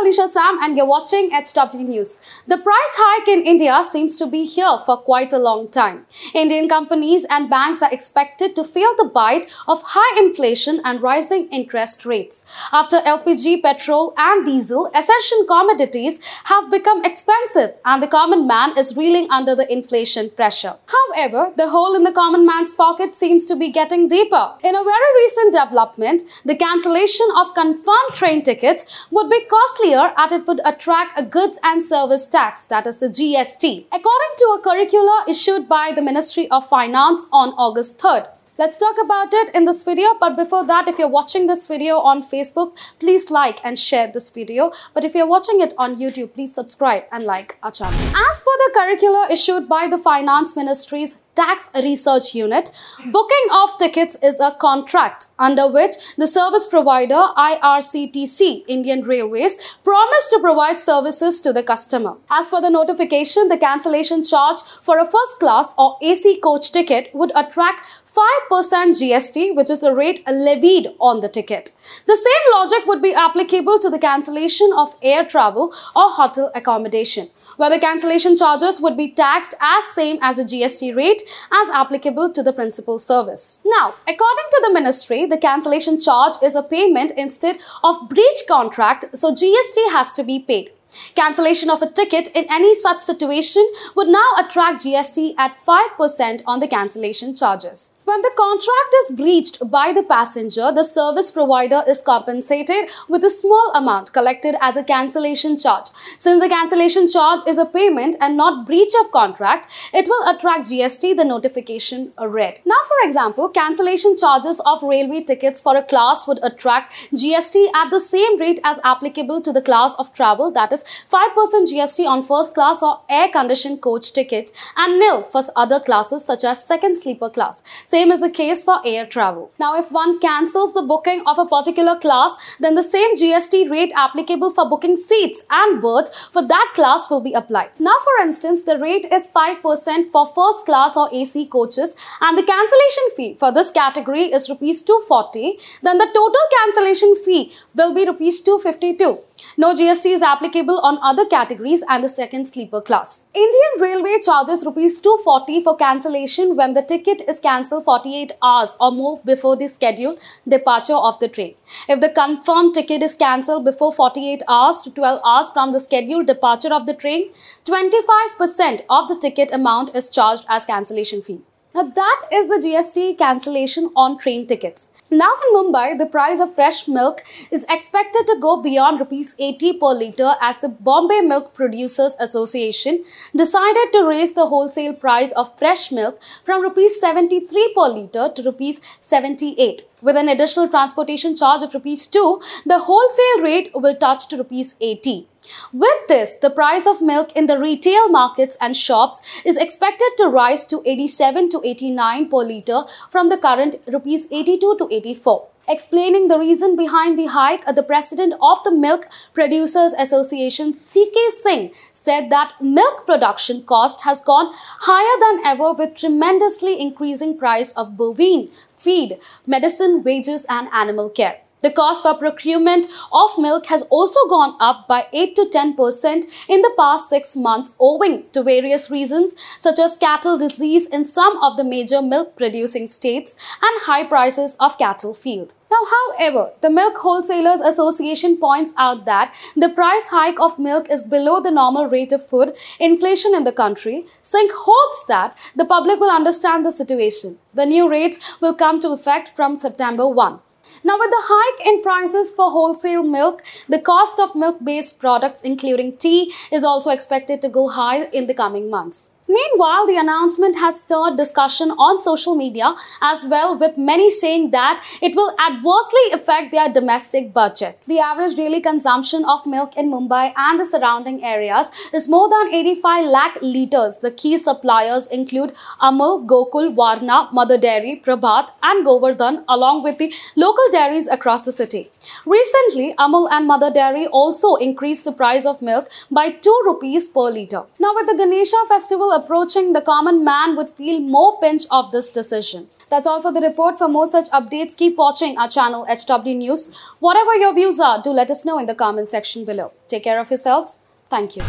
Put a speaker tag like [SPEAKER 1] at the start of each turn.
[SPEAKER 1] Alicia Sam and you're watching HW News. The price hike in India seems to be here for quite a long time. Indian companies and banks are expected to feel the bite of high inflation and rising interest rates. After LPG, petrol and diesel, essential commodities have become expensive and the common man is reeling under the inflation pressure. However, the hole in the common man's pocket seems to be getting deeper. In a very recent development, the cancellation of confirmed train tickets would be costlier as it would attract a goods and service tax, that is the GST. According to a circular issued by the Ministry of Finance on August 3rd, Let's talk about it in this video. But before that, if you're watching this video on Facebook, please like and share this video. But if you're watching it on YouTube, please subscribe and like our channel. As per the curricula issued by the Finance Ministry's Tax Research Unit, booking of tickets is a contract under which the service provider IRCTC Indian Railways promised to provide services to the customer. As per the notification, the cancellation charge for a first class or AC coach ticket would attract 5% GST, which is the rate levied on the ticket. The same logic would be applicable to the cancellation of air travel or hotel accommodation where the cancellation charges would be taxed as same as the GST rate as applicable to the principal service. Now, according to the ministry, the cancellation charge is a payment instead of breach contract, so GST has to be paid. Cancellation of a ticket in any such situation would now attract GST at 5% on the cancellation charges. When the contract is breached by the passenger, the service provider is compensated with a small amount collected as a cancellation charge. Since the cancellation charge is a payment and not breach of contract, it will attract GST, the notification read. Now, for example, cancellation charges of railway tickets for a class would attract GST at the same rate as applicable to the class of travel that is 5% GST on first class or air-conditioned coach ticket and nil for other classes such as second sleeper class. Same is the case for air travel. Now, if one cancels the booking of a particular class, then the same GST rate applicable for booking seats and berths for that class will be applied. Now, for instance, the rate is 5% for first class or AC coaches and the cancellation fee for this category is rupees 240, then the total cancellation fee will be rupees 252. No GST is applicable on other categories and the second sleeper class. Indian Railway charges rupees 240 for cancellation when the ticket is cancelled 48 hours or more before the scheduled departure of the train. If the confirmed ticket is cancelled before 48 hours to 12 hours from the scheduled departure of the train, 25% of the ticket amount is charged as cancellation fee. Now that is the GST cancellation on train tickets. Now in Mumbai, the price of fresh milk is expected to go beyond rupees 80 per litre as the Bombay Milk Producers Association decided to raise the wholesale price of fresh milk from rupees 73 per litre to rupees 78. With an additional transportation charge of rupees 2, the wholesale rate will touch to rupees 80. With this, the price of milk in the retail markets and shops is expected to rise to 87 to 89 per litre from the current rupees 82 to 84. Explaining the reason behind the hike, uh, the president of the Milk Producers Association, CK Singh, said that milk production cost has gone higher than ever with tremendously increasing price of bovine, feed, medicine, wages and animal care. The cost for procurement of milk has also gone up by 8 to 10% in the past 6 months owing to various reasons such as cattle disease in some of the major milk producing states and high prices of cattle feed. Now, however, the Milk Wholesalers Association points out that the price hike of milk is below the normal rate of food inflation in the country. Singh hopes that the public will understand the situation. The new rates will come to effect from September 1. Now, with the hike in prices for wholesale milk, the cost of milk-based products, including tea, is also expected to go high in the coming months. Meanwhile, the announcement has stirred discussion on social media as well, with many saying that it will adversely affect their domestic budget. The average daily consumption of milk in Mumbai and the surrounding areas is more than 85 lakh litres. The key suppliers include Amul, Gokul, Varna, Mother Dairy, Prabhat, and Govardhan, along with the local dairies across the city. Recently, Amul and Mother Dairy also increased the price of milk by 2 rupees per litre. Now, with the Ganesha festival approaching, the common man would feel more pinch of this decision. That's all for the report. For more such updates, keep watching our channel HW News. Whatever your views are, do let us know in the comment section below. Take care of yourselves. Thank you.